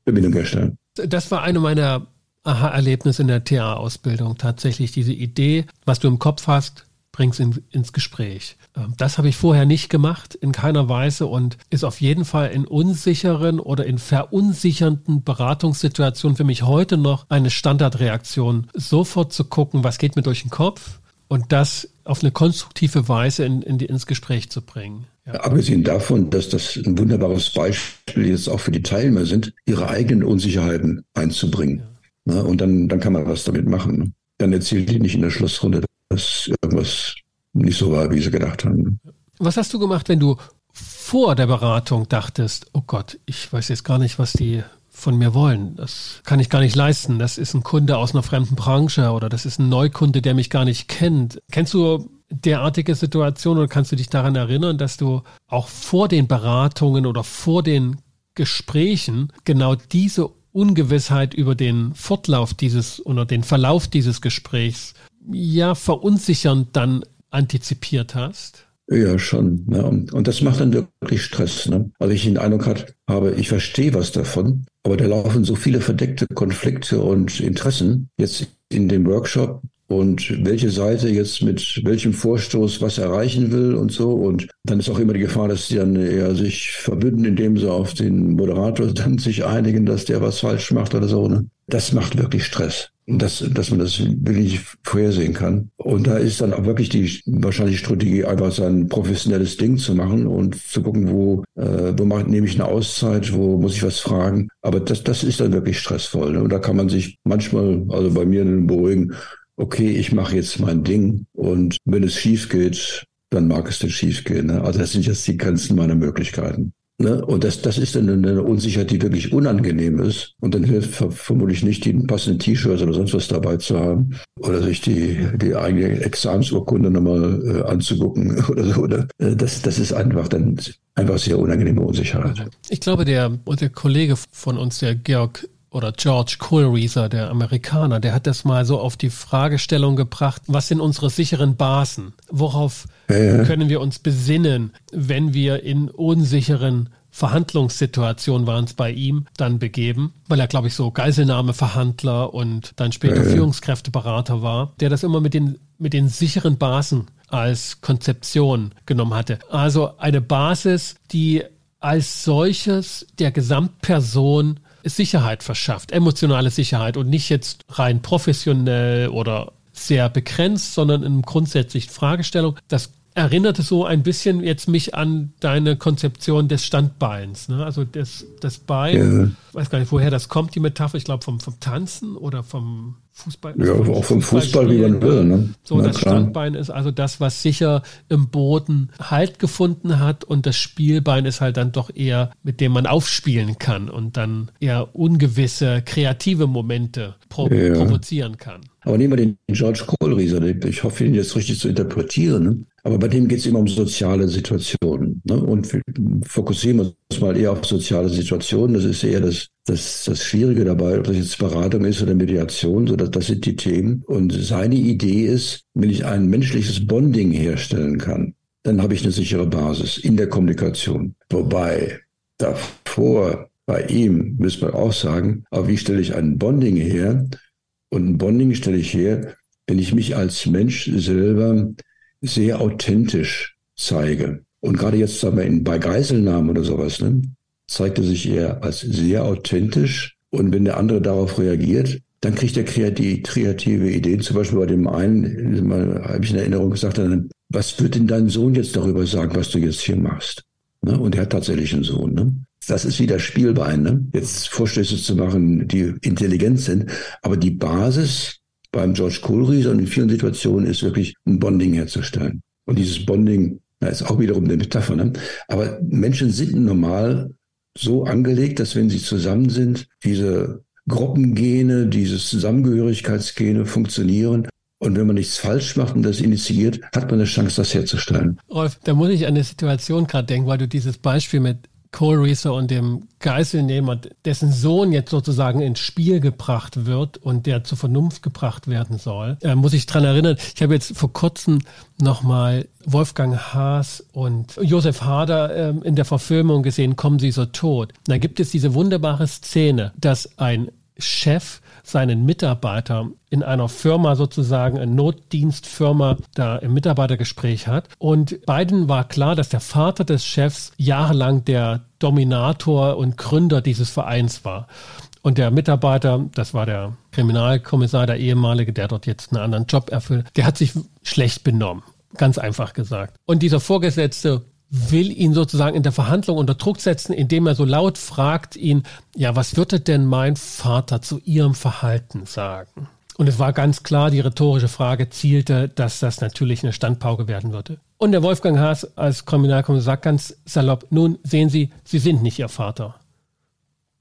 Verbindung herstellen. Das war eine meiner Aha-Erlebnisse in der TA-Ausbildung. Tatsächlich diese Idee, was du im Kopf hast, bring's in, ins Gespräch. Ähm, das habe ich vorher nicht gemacht, in keiner Weise und ist auf jeden Fall in unsicheren oder in verunsichernden Beratungssituationen für mich heute noch eine Standardreaktion, sofort zu gucken, was geht mir durch den Kopf und das auf eine konstruktive Weise in, in die, ins Gespräch zu bringen. Ja. Abgesehen davon, dass das ein wunderbares Beispiel jetzt auch für die Teilnehmer sind, ihre eigenen Unsicherheiten einzubringen. Ja. Na, und dann, dann kann man was damit machen. Ne? Dann erzählt die nicht in der Schlussrunde, dass irgendwas nicht so war, wie sie gedacht haben. Was hast du gemacht, wenn du vor der Beratung dachtest, oh Gott, ich weiß jetzt gar nicht, was die von mir wollen. Das kann ich gar nicht leisten. Das ist ein Kunde aus einer fremden Branche oder das ist ein Neukunde, der mich gar nicht kennt. Kennst du derartige Situationen oder kannst du dich daran erinnern, dass du auch vor den Beratungen oder vor den Gesprächen genau diese Ungewissheit über den Fortlauf dieses oder den Verlauf dieses Gesprächs ja verunsichernd dann antizipiert hast? Ja, schon. Ja. Und das macht dann wirklich Stress. Ne? Also ich den Eindruck hat, habe, ich verstehe was davon, aber da laufen so viele verdeckte Konflikte und Interessen jetzt in dem Workshop und welche Seite jetzt mit welchem Vorstoß was erreichen will und so. Und dann ist auch immer die Gefahr, dass die dann eher sich verbünden, indem sie auf den Moderator dann sich einigen, dass der was falsch macht oder so. Ne? Das macht wirklich Stress dass, dass man das wirklich vorhersehen kann. Und da ist dann auch wirklich die wahrscheinlich Strategie, einfach sein professionelles Ding zu machen und zu gucken, wo, äh, wo mache, nehme ich eine Auszeit, wo muss ich was fragen. Aber das, das ist dann wirklich stressvoll. Ne? Und da kann man sich manchmal, also bei mir beruhigen, okay, ich mache jetzt mein Ding und wenn es schief geht, dann mag es dann schief gehen. Ne? Also das sind jetzt die Grenzen meiner Möglichkeiten. Ne? Und das, das ist dann eine Unsicherheit, die wirklich unangenehm ist. Und dann hilft vermutlich nicht, die passenden T-Shirts oder sonst was dabei zu haben oder sich die, die eigene Examensurkunde nochmal äh, anzugucken oder so. Oder? Äh, das, das ist einfach dann einfach sehr unangenehme Unsicherheit. Ich glaube, der, der Kollege von uns, der Georg oder George Kohlreeser, der Amerikaner, der hat das mal so auf die Fragestellung gebracht, was sind unsere sicheren Basen? Worauf ja, ja. können wir uns besinnen, wenn wir in unsicheren Verhandlungssituationen waren es bei ihm dann begeben, weil er, glaube ich, so Geiselnahmeverhandler und dann später ja, Führungskräfteberater war, der das immer mit den, mit den sicheren Basen als Konzeption genommen hatte. Also eine Basis, die als solches der Gesamtperson Sicherheit verschafft, emotionale Sicherheit und nicht jetzt rein professionell oder sehr begrenzt, sondern in grundsätzlichen Fragestellung. Das erinnerte so ein bisschen jetzt mich an deine Konzeption des Standbeins. Ne? Also das, das Bein, ja. weiß gar nicht, woher das kommt, die Metapher, ich glaube vom, vom Tanzen oder vom Fußball. Ja, also auch vom Fußball, wie man will. Ne? So, Na, das klar. Standbein ist also das, was sicher im Boden Halt gefunden hat und das Spielbein ist halt dann doch eher, mit dem man aufspielen kann und dann eher ungewisse kreative Momente pro ja. provozieren kann. Aber nehmen wir den George Kohlrieser, ich hoffe, ihn jetzt richtig zu interpretieren. Ne? Aber bei dem geht es immer um soziale Situationen. Ne? Und wir fokussieren uns mal eher auf soziale Situationen. Das ist eher das, das, das Schwierige dabei, ob das jetzt Beratung ist oder Mediation, so dass das sind die Themen. Und seine Idee ist, wenn ich ein menschliches Bonding herstellen kann, dann habe ich eine sichere Basis in der Kommunikation. Wobei davor bei ihm, müssen wir auch sagen, aber wie stelle ich ein Bonding her? Und ein Bonding stelle ich her, wenn ich mich als Mensch selber sehr authentisch zeige. Und gerade jetzt sagen wir bei Geiselnahmen oder sowas, ne, zeigt er sich eher als sehr authentisch. Und wenn der andere darauf reagiert, dann kriegt er kreative, Ideen. Zum Beispiel bei dem einen, habe ich in Erinnerung gesagt, was wird denn dein Sohn jetzt darüber sagen, was du jetzt hier machst? Ne? Und er hat tatsächlich einen Sohn. Ne? Das ist wieder Spielbein. Ne? Jetzt Vorstöße zu machen, die intelligent sind. Aber die Basis beim George Kohlries und in vielen Situationen ist wirklich ein Bonding herzustellen. Und dieses Bonding, da ist auch wiederum eine Metapher, ne? aber Menschen sind normal so angelegt, dass wenn sie zusammen sind, diese Gruppengene, diese Zusammengehörigkeitsgene funktionieren. Und wenn man nichts falsch macht und das initiiert, hat man eine Chance, das herzustellen. Rolf, da muss ich an eine Situation gerade denken, weil du dieses Beispiel mit Cole Reeser und dem Geiselnehmer, dessen Sohn jetzt sozusagen ins Spiel gebracht wird und der zur Vernunft gebracht werden soll, äh, muss ich dran erinnern. Ich habe jetzt vor kurzem nochmal Wolfgang Haas und Josef Hader äh, in der Verfilmung gesehen, Kommen Sie so tot. Da gibt es diese wunderbare Szene, dass ein Chef seinen Mitarbeiter in einer Firma sozusagen, eine Notdienstfirma, da im Mitarbeitergespräch hat. Und beiden war klar, dass der Vater des Chefs jahrelang der Dominator und Gründer dieses Vereins war. Und der Mitarbeiter, das war der Kriminalkommissar, der ehemalige, der dort jetzt einen anderen Job erfüllt, der hat sich schlecht benommen. Ganz einfach gesagt. Und dieser Vorgesetzte will ihn sozusagen in der Verhandlung unter Druck setzen, indem er so laut fragt ihn, ja, was würde denn mein Vater zu ihrem Verhalten sagen? Und es war ganz klar, die rhetorische Frage zielte, dass das natürlich eine Standpauke werden würde. Und der Wolfgang Haas als Kriminalkommissar sagt ganz salopp, nun sehen Sie, Sie sind nicht Ihr Vater.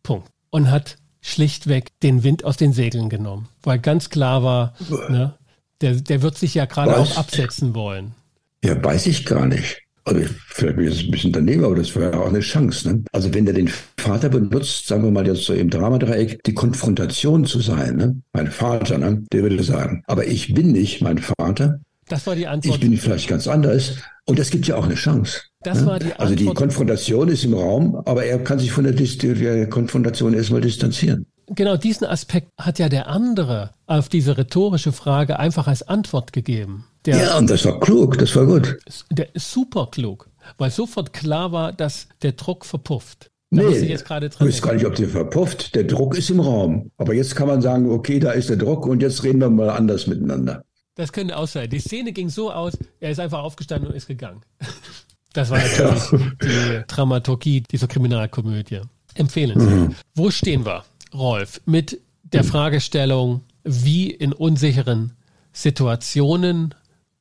Punkt. Und hat schlichtweg den Wind aus den Segeln genommen, weil ganz klar war, ne, der, der wird sich ja gerade auch absetzen wollen. Ja, weiß ich gar nicht. Also vielleicht bin ich jetzt ein bisschen daneben, aber das wäre auch eine Chance. Ne? Also wenn der den Vater benutzt, sagen wir mal jetzt so im Dramadreieck, die Konfrontation zu sein, ne? mein Vater, ne? der würde sagen, aber ich bin nicht mein Vater. Das war die Antwort. Ich bin vielleicht ganz anders. Und das gibt ja auch eine Chance. Das ne? war die Antwort. Also die Konfrontation ist im Raum, aber er kann sich von der, der Konfrontation erstmal distanzieren. Genau diesen Aspekt hat ja der andere auf diese rhetorische Frage einfach als Antwort gegeben. Der, ja, und das war klug, das war gut. Der ist super klug, weil sofort klar war, dass der Druck verpufft. Da nee, ich jetzt gerade ich weiß gar nicht, ob der verpufft. Der Druck ist im Raum. Aber jetzt kann man sagen, okay, da ist der Druck und jetzt reden wir mal anders miteinander. Das könnte auch sein. Die Szene ging so aus, er ist einfach aufgestanden und ist gegangen. Das war natürlich ja. die Dramaturgie dieser Kriminalkomödie. Empfehlenswert. Mhm. Wo stehen wir, Rolf, mit der Fragestellung, wie in unsicheren Situationen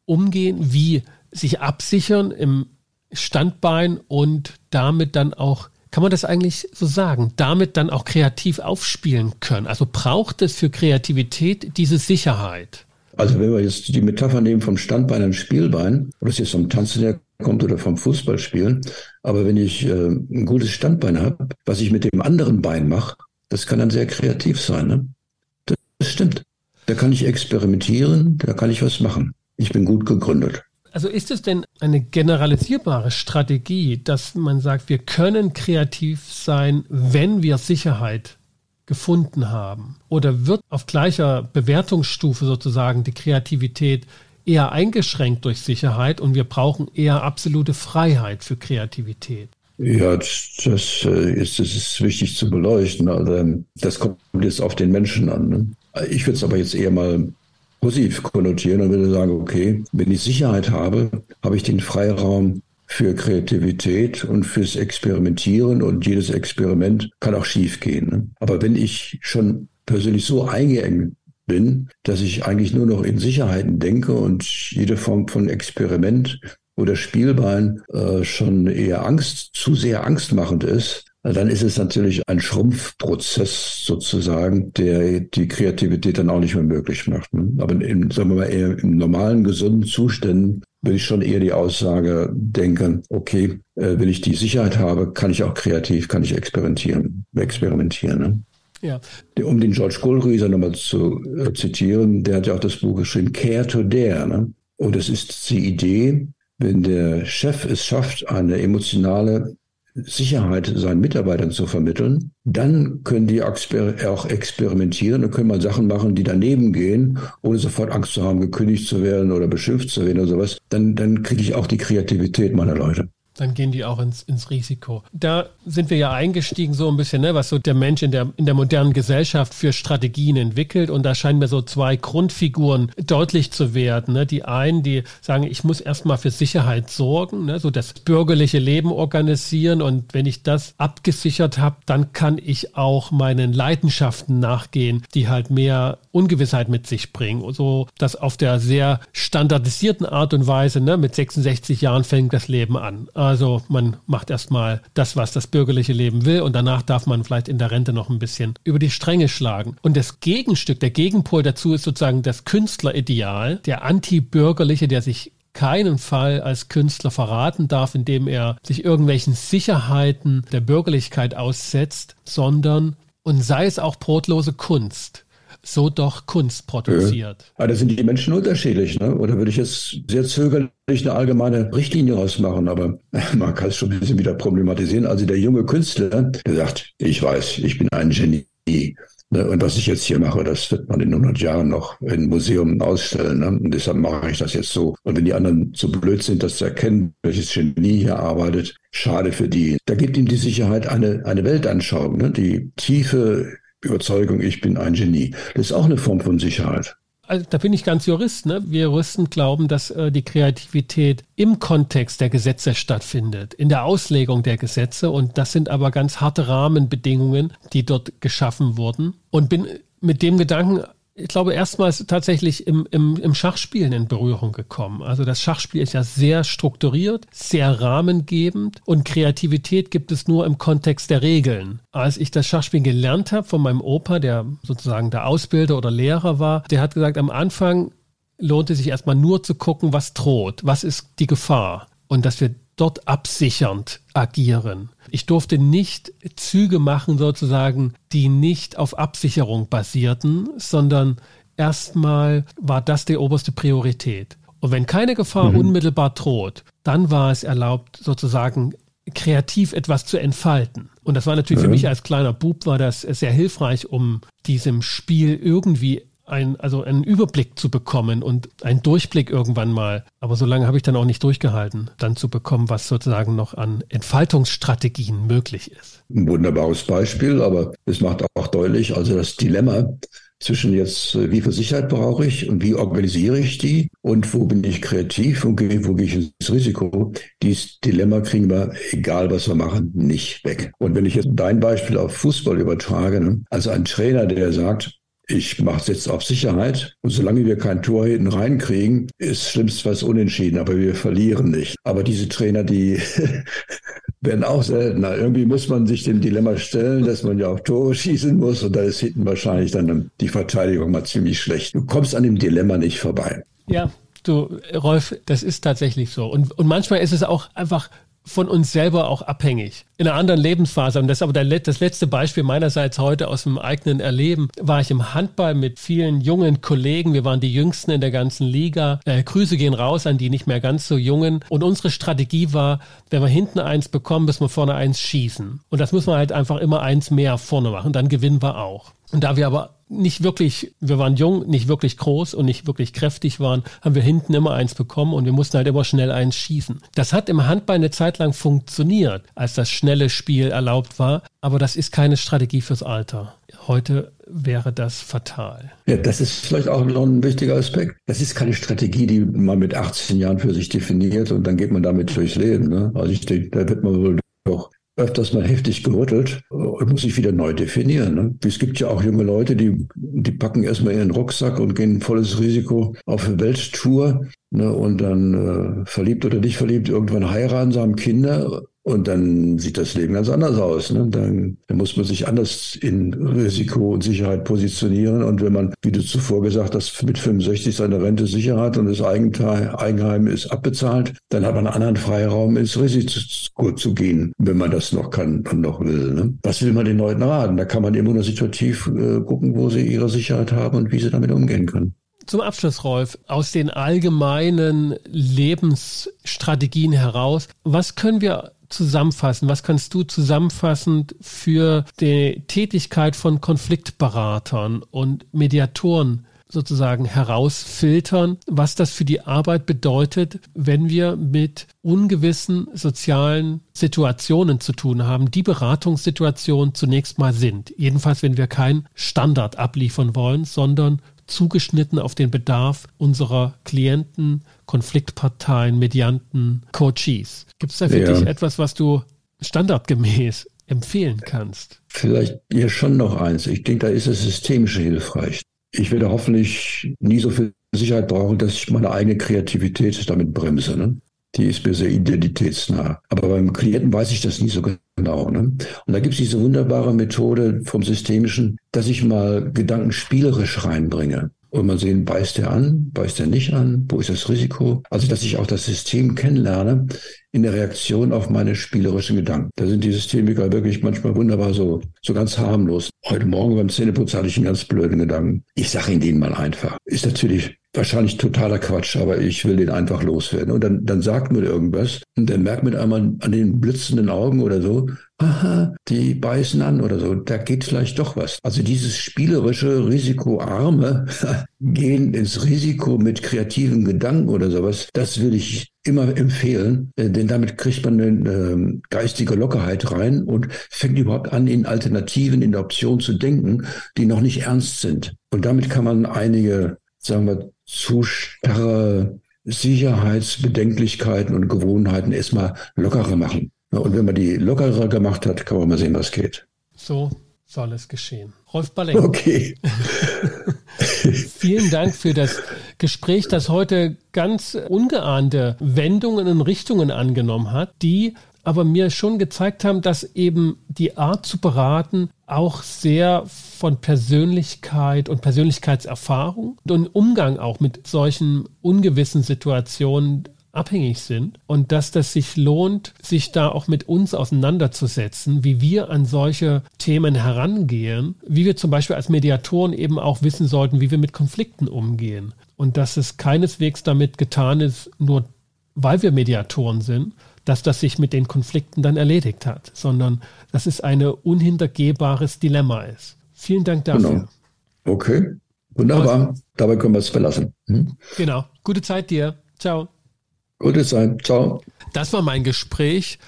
umgehen, wie sich absichern im Standbein und damit dann auch, kann man das eigentlich so sagen, damit dann auch kreativ aufspielen können? Also braucht es für Kreativität diese Sicherheit? Also wenn wir jetzt die Metapher nehmen vom Standbein am Spielbein, ob das jetzt vom Tanzen herkommt oder vom Fußballspielen, aber wenn ich äh, ein gutes Standbein habe, was ich mit dem anderen Bein mache, das kann dann sehr kreativ sein. Ne? Das stimmt. Da kann ich experimentieren, da kann ich was machen. Ich bin gut gegründet. Also ist es denn eine generalisierbare Strategie, dass man sagt, wir können kreativ sein, wenn wir Sicherheit gefunden haben? Oder wird auf gleicher Bewertungsstufe sozusagen die Kreativität eher eingeschränkt durch Sicherheit und wir brauchen eher absolute Freiheit für Kreativität? Ja, das, äh, ist, das ist wichtig zu beleuchten. Also, das kommt jetzt auf den Menschen an. Ne? Ich würde es aber jetzt eher mal positiv konnotieren und würde sagen, okay, wenn ich Sicherheit habe, habe ich den Freiraum für Kreativität und fürs Experimentieren und jedes Experiment kann auch schief gehen. Ne? Aber wenn ich schon persönlich so eingeengt bin, dass ich eigentlich nur noch in Sicherheiten denke und jede Form von Experiment oder Spielbein äh, schon eher Angst, zu sehr angstmachend ist, dann ist es natürlich ein Schrumpfprozess sozusagen, der die Kreativität dann auch nicht mehr möglich macht. Ne? Aber in, sagen wir mal, eher in normalen, gesunden Zuständen würde ich schon eher die Aussage denken, okay, äh, wenn ich die Sicherheit habe, kann ich auch kreativ, kann ich experimentieren, experimentieren. Ne? Ja. Um den George Kohlrieser nochmal zu äh, zitieren, der hat ja auch das Buch geschrieben, Care to Dare. Ne? Und es ist die Idee, wenn der Chef es schafft, eine emotionale Sicherheit seinen Mitarbeitern zu vermitteln, dann können die auch experimentieren und können mal Sachen machen, die daneben gehen, ohne sofort Angst zu haben, gekündigt zu werden oder beschimpft zu werden oder sowas. Dann, dann kriege ich auch die Kreativität meiner Leute dann gehen die auch ins, ins Risiko. Da sind wir ja eingestiegen so ein bisschen, ne, was so der Mensch in der, in der modernen Gesellschaft für Strategien entwickelt. Und da scheinen mir so zwei Grundfiguren deutlich zu werden. Ne? Die einen, die sagen, ich muss erstmal für Sicherheit sorgen, ne? so das bürgerliche Leben organisieren. Und wenn ich das abgesichert habe, dann kann ich auch meinen Leidenschaften nachgehen, die halt mehr Ungewissheit mit sich bringen. So, dass auf der sehr standardisierten Art und Weise, ne, mit 66 Jahren fängt das Leben an. Also man macht erstmal das, was das bürgerliche Leben will und danach darf man vielleicht in der Rente noch ein bisschen über die Stränge schlagen. Und das Gegenstück, der Gegenpol dazu ist sozusagen das Künstlerideal, der antibürgerliche, der sich keinen Fall als Künstler verraten darf, indem er sich irgendwelchen Sicherheiten der Bürgerlichkeit aussetzt, sondern und sei es auch brotlose Kunst so doch Kunst produziert. Ja. Da sind die Menschen unterschiedlich, ne? Oder würde ich jetzt sehr zögerlich eine allgemeine Richtlinie rausmachen, aber man kann es schon ein bisschen wieder problematisieren. Also der junge Künstler, der sagt, ich weiß, ich bin ein Genie. Ne? Und was ich jetzt hier mache, das wird man in 100 Jahren noch in Museum ausstellen. Ne? Und deshalb mache ich das jetzt so. Und wenn die anderen so blöd sind, das zu erkennen, welches Genie hier arbeitet, schade für die. Da gibt ihm die Sicherheit eine, eine Weltanschauung, ne? die tiefe Überzeugung, ich bin ein Genie. Das ist auch eine Form von Sicherheit also da bin ich ganz Jurist. Ne? Wir Juristen glauben, dass äh, die Kreativität im Kontext der Gesetze stattfindet, in der Auslegung der Gesetze. Und das sind aber ganz harte Rahmenbedingungen, die dort geschaffen wurden. Und bin mit dem Gedanken ich glaube, erstmals tatsächlich im, im, im Schachspielen in Berührung gekommen. Also das Schachspiel ist ja sehr strukturiert, sehr rahmengebend und Kreativität gibt es nur im Kontext der Regeln. Als ich das Schachspielen gelernt habe von meinem Opa, der sozusagen der Ausbilder oder Lehrer war, der hat gesagt, am Anfang lohnt es sich erstmal nur zu gucken, was droht, was ist die Gefahr und dass wir dort absichernd agieren. Ich durfte nicht Züge machen, sozusagen, die nicht auf Absicherung basierten, sondern erstmal war das die oberste Priorität. Und wenn keine Gefahr mhm. unmittelbar droht, dann war es erlaubt, sozusagen kreativ etwas zu entfalten. Und das war natürlich mhm. für mich als kleiner Bub, war das sehr hilfreich, um diesem Spiel irgendwie ein, also einen Überblick zu bekommen und einen Durchblick irgendwann mal. Aber so lange habe ich dann auch nicht durchgehalten, dann zu bekommen, was sozusagen noch an Entfaltungsstrategien möglich ist. Ein wunderbares Beispiel, aber es macht auch deutlich, also das Dilemma zwischen jetzt, äh, wie viel Sicherheit brauche ich und wie organisiere ich die und wo bin ich kreativ und wo gehe ich ins Risiko. Dieses Dilemma kriegen wir, egal was wir machen, nicht weg. Und wenn ich jetzt dein Beispiel auf Fußball übertrage, ne, also ein Trainer, der sagt, ich mache es jetzt auf Sicherheit. Und solange wir kein Tor hinten reinkriegen, ist schlimmstenfalls unentschieden, aber wir verlieren nicht. Aber diese Trainer, die werden auch seltener. Irgendwie muss man sich dem Dilemma stellen, dass man ja auch Tore schießen muss. Und da ist hinten wahrscheinlich dann die Verteidigung mal ziemlich schlecht. Du kommst an dem Dilemma nicht vorbei. Ja, du, Rolf, das ist tatsächlich so. Und, und manchmal ist es auch einfach von uns selber auch abhängig. In einer anderen Lebensphase, und das ist aber der, das letzte Beispiel meinerseits heute aus dem eigenen Erleben, war ich im Handball mit vielen jungen Kollegen. Wir waren die Jüngsten in der ganzen Liga. Äh, Grüße gehen raus an die nicht mehr ganz so Jungen. Und unsere Strategie war, wenn wir hinten eins bekommen, müssen wir vorne eins schießen. Und das muss man halt einfach immer eins mehr vorne machen, dann gewinnen wir auch. Und da wir aber nicht wirklich, wir waren jung, nicht wirklich groß und nicht wirklich kräftig waren, haben wir hinten immer eins bekommen und wir mussten halt immer schnell eins schießen. Das hat im Handball eine Zeit lang funktioniert, als das schnelle Spiel erlaubt war, aber das ist keine Strategie fürs Alter. Heute wäre das fatal. Ja, das ist vielleicht auch noch ein wichtiger Aspekt. Das ist keine Strategie, die man mit 18 Jahren für sich definiert und dann geht man damit durchs Leben. Ne? Also ich denke, da wird man wohl doch öfters mal heftig gerüttelt und muss sich wieder neu definieren. Ne? Es gibt ja auch junge Leute, die, die packen erstmal ihren Rucksack und gehen volles Risiko auf eine Welttour ne? und dann äh, verliebt oder nicht verliebt, irgendwann heiraten, sie haben Kinder und dann sieht das Leben ganz anders aus. Ne? Dann, dann, muss man sich anders in Risiko und Sicherheit positionieren. Und wenn man, wie du zuvor gesagt hast, mit 65 seine Rente sicher hat und das Eigenheim ist abbezahlt, dann hat man einen anderen Freiraum, ins Risiko zu gehen, wenn man das noch kann und noch will. Ne? Was will man den Leuten raten? Da kann man immer nur situativ äh, gucken, wo sie ihre Sicherheit haben und wie sie damit umgehen können. Zum Abschluss, Rolf, aus den allgemeinen Lebensstrategien heraus, was können wir zusammenfassen? Was kannst du zusammenfassend für die Tätigkeit von Konfliktberatern und Mediatoren sozusagen herausfiltern, was das für die Arbeit bedeutet, wenn wir mit ungewissen sozialen Situationen zu tun haben, die Beratungssituationen zunächst mal sind. Jedenfalls, wenn wir kein Standard abliefern wollen, sondern zugeschnitten auf den Bedarf unserer Klienten, Konfliktparteien, Medianten, Coaches. Gibt es da für ja. dich etwas, was du standardgemäß empfehlen kannst? Vielleicht hier schon noch eins. Ich denke, da ist das Systemische hilfreich. Ich werde hoffentlich nie so viel Sicherheit brauchen, dass ich meine eigene Kreativität damit bremse. Ne? Die ist mir sehr identitätsnah. Aber beim Klienten weiß ich das nie so genau. Ne? Und da gibt es diese wunderbare Methode vom Systemischen, dass ich mal Gedanken spielerisch reinbringe. Und mal sehen, beißt er an, beißt er nicht an, wo ist das Risiko? Also, dass ich auch das System kennenlerne, in der Reaktion auf meine spielerischen Gedanken. Da sind die Systemiker wirklich manchmal wunderbar so, so ganz harmlos. Heute Morgen beim Zähneputz hatte ich einen ganz blöden Gedanken. Ich sage ihn denen mal einfach. Ist natürlich wahrscheinlich totaler Quatsch, aber ich will den einfach loswerden. Und dann, dann sagt man irgendwas und dann merkt man einmal an den blitzenden Augen oder so, aha, die beißen an oder so, da geht vielleicht doch was. Also dieses spielerische, risikoarme Gehen ins Risiko mit kreativen Gedanken oder sowas, das würde ich immer empfehlen, äh, denn damit kriegt man eine äh, geistige Lockerheit rein und fängt überhaupt an, in Alternativen, in Optionen zu denken, die noch nicht ernst sind. Und damit kann man einige, sagen wir, zu starre Sicherheitsbedenklichkeiten und Gewohnheiten erstmal lockerer machen. Und wenn man die lockerer gemacht hat, kann man mal sehen, was geht. So soll es geschehen. Rolf Balling. Okay. Vielen Dank für das Gespräch, das heute ganz ungeahnte Wendungen und Richtungen angenommen hat, die aber mir schon gezeigt haben, dass eben die Art zu beraten auch sehr von Persönlichkeit und Persönlichkeitserfahrung und Umgang auch mit solchen ungewissen Situationen abhängig sind und dass das sich lohnt, sich da auch mit uns auseinanderzusetzen, wie wir an solche Themen herangehen, wie wir zum Beispiel als Mediatoren eben auch wissen sollten, wie wir mit Konflikten umgehen und dass es keineswegs damit getan ist, nur weil wir Mediatoren sind, dass das sich mit den Konflikten dann erledigt hat, sondern dass es ein unhintergehbares Dilemma ist. Vielen Dank dafür. Genau. Okay, wunderbar. Dabei können wir es verlassen. Hm? Genau. Gute Zeit dir. Ciao. Gute Zeit. Ciao. Das war mein Gespräch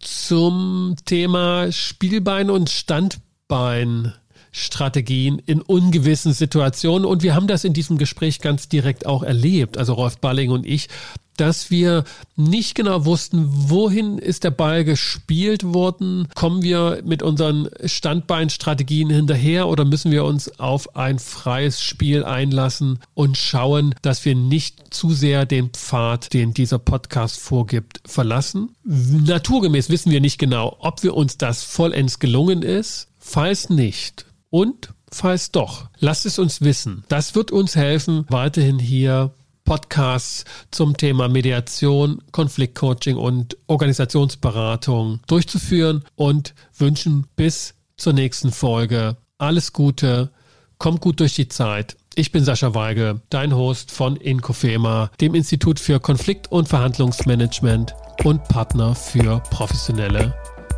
zum Thema Spielbein und Standbein. Strategien in ungewissen Situationen. Und wir haben das in diesem Gespräch ganz direkt auch erlebt, also Rolf Balling und ich, dass wir nicht genau wussten, wohin ist der Ball gespielt worden. Kommen wir mit unseren Standbeinstrategien hinterher oder müssen wir uns auf ein freies Spiel einlassen und schauen, dass wir nicht zu sehr den Pfad, den dieser Podcast vorgibt, verlassen? Naturgemäß wissen wir nicht genau, ob wir uns das vollends gelungen ist. Falls nicht und falls doch, lasst es uns wissen. Das wird uns helfen, weiterhin hier Podcasts zum Thema Mediation, Konfliktcoaching und Organisationsberatung durchzuführen und wünschen bis zur nächsten Folge alles Gute, kommt gut durch die Zeit. Ich bin Sascha Weige, dein Host von Inkofema, dem Institut für Konflikt- und Verhandlungsmanagement und Partner für professionelle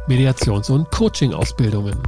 Mediations- und Coaching-Ausbildungen.